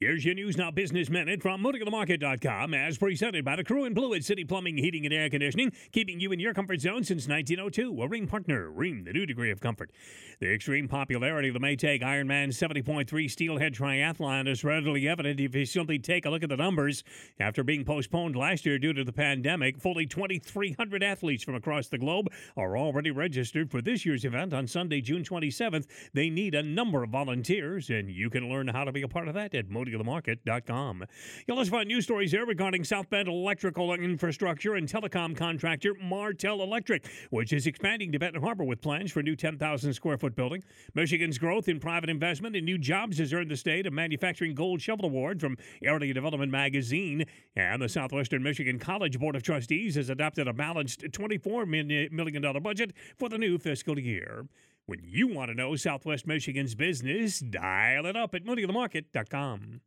Here's your News Now Business Minute from MoodyOnTheMarket.com as presented by the crew in blue at City Plumbing, Heating, and Air Conditioning, keeping you in your comfort zone since 1902. A Rheem partner, Rheem, the new degree of comfort. The extreme popularity of the Maytag Ironman 70.3 Steelhead Triathlon is readily evident if you simply take a look at the numbers. After being postponed last year due to the pandemic, fully 2,300 athletes from across the globe are already registered for this year's event on Sunday, June 27th. They need a number of volunteers, and you can learn how to be a part of that at MoodyOn themarket.com. You'll also find news stories there regarding South Bend electrical infrastructure and telecom contractor Martel Electric, which is expanding to Benton Harbor with plans for a new 10,000 square foot building. Michigan's growth in private investment and new jobs has earned the state a Manufacturing Gold Shovel Award from Area Development Magazine. And the Southwestern Michigan College Board of Trustees has adopted a balanced $24 million budget for the new fiscal year. When you want to know Southwest Michigan's business, dial it up at moodythemarket.com.